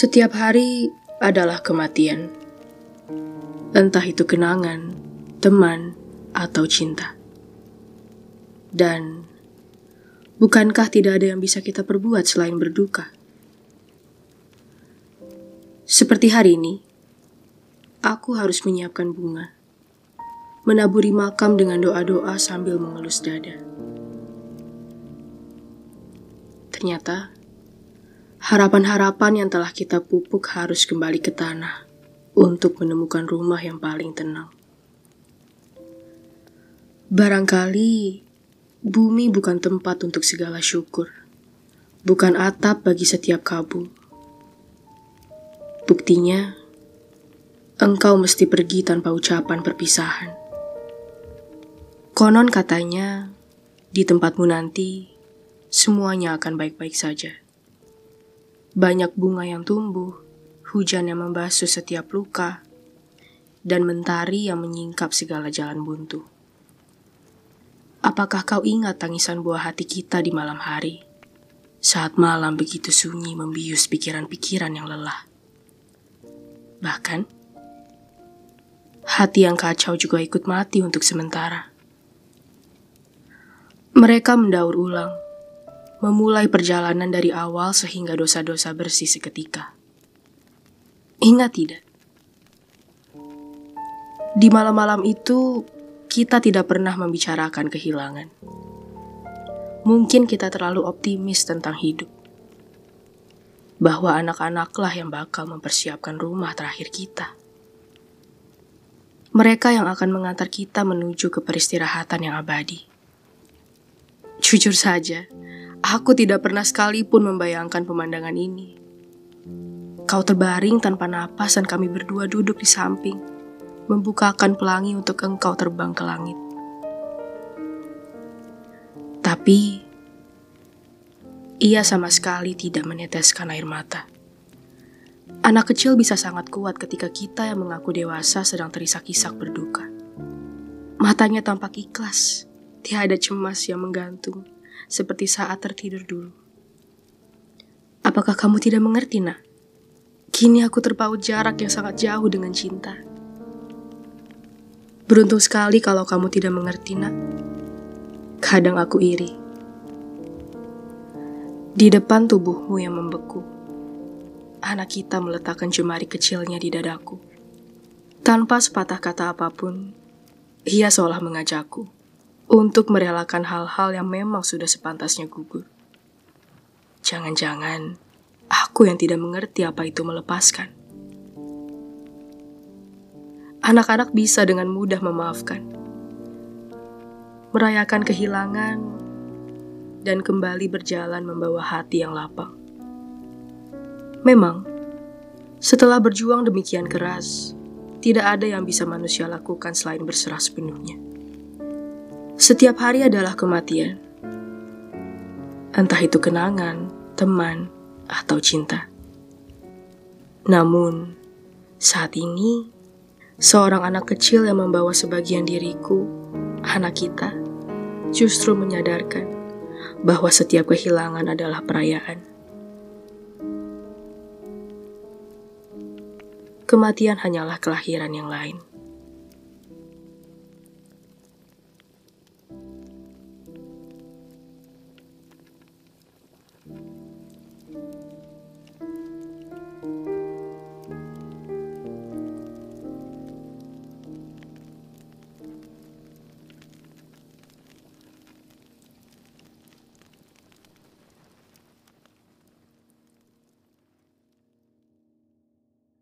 Setiap hari adalah kematian. Entah itu kenangan, teman, atau cinta. Dan bukankah tidak ada yang bisa kita perbuat selain berduka? Seperti hari ini, aku harus menyiapkan bunga, menaburi makam dengan doa-doa sambil mengelus dada. Ternyata, harapan-harapan yang telah kita pupuk harus kembali ke tanah untuk menemukan rumah yang paling tenang. Barangkali bumi bukan tempat untuk segala syukur, bukan atap bagi setiap kabul. Buktinya, engkau mesti pergi tanpa ucapan perpisahan. Konon katanya, di tempatmu nanti, semuanya akan baik-baik saja. Banyak bunga yang tumbuh, hujan yang membasuh setiap luka, dan mentari yang menyingkap segala jalan buntu. Apakah kau ingat tangisan buah hati kita di malam hari, saat malam begitu sunyi membius pikiran-pikiran yang lelah? Bahkan, hati yang kacau juga ikut mati untuk sementara. Mereka mendaur ulang, memulai perjalanan dari awal sehingga dosa-dosa bersih seketika. Ingat tidak? Di malam-malam itu, kita tidak pernah membicarakan kehilangan. Mungkin kita terlalu optimis tentang hidup bahwa anak-anaklah yang bakal mempersiapkan rumah terakhir kita. Mereka yang akan mengantar kita menuju ke peristirahatan yang abadi. Jujur saja, aku tidak pernah sekalipun membayangkan pemandangan ini. Kau terbaring tanpa napas dan kami berdua duduk di samping, membukakan pelangi untuk engkau terbang ke langit. Tapi, ia sama sekali tidak meneteskan air mata. Anak kecil bisa sangat kuat ketika kita yang mengaku dewasa sedang terisak-isak berduka. Matanya tampak ikhlas, tiada cemas yang menggantung, seperti saat tertidur dulu. Apakah kamu tidak mengerti, nak? Kini aku terpaut jarak yang sangat jauh dengan cinta. Beruntung sekali kalau kamu tidak mengerti, nak. Kadang aku iri di depan tubuhmu yang membeku, anak kita meletakkan jemari kecilnya di dadaku. Tanpa sepatah kata apa pun, ia seolah mengajakku untuk merelakan hal-hal yang memang sudah sepantasnya gugur. Jangan-jangan aku yang tidak mengerti apa itu melepaskan. Anak-anak bisa dengan mudah memaafkan, merayakan kehilangan dan kembali berjalan membawa hati yang lapang. Memang, setelah berjuang demikian keras, tidak ada yang bisa manusia lakukan selain berserah sepenuhnya. Setiap hari adalah kematian, entah itu kenangan, teman, atau cinta. Namun, saat ini, seorang anak kecil yang membawa sebagian diriku, anak kita, justru menyadarkan bahwa setiap kehilangan adalah perayaan. Kematian hanyalah kelahiran yang lain.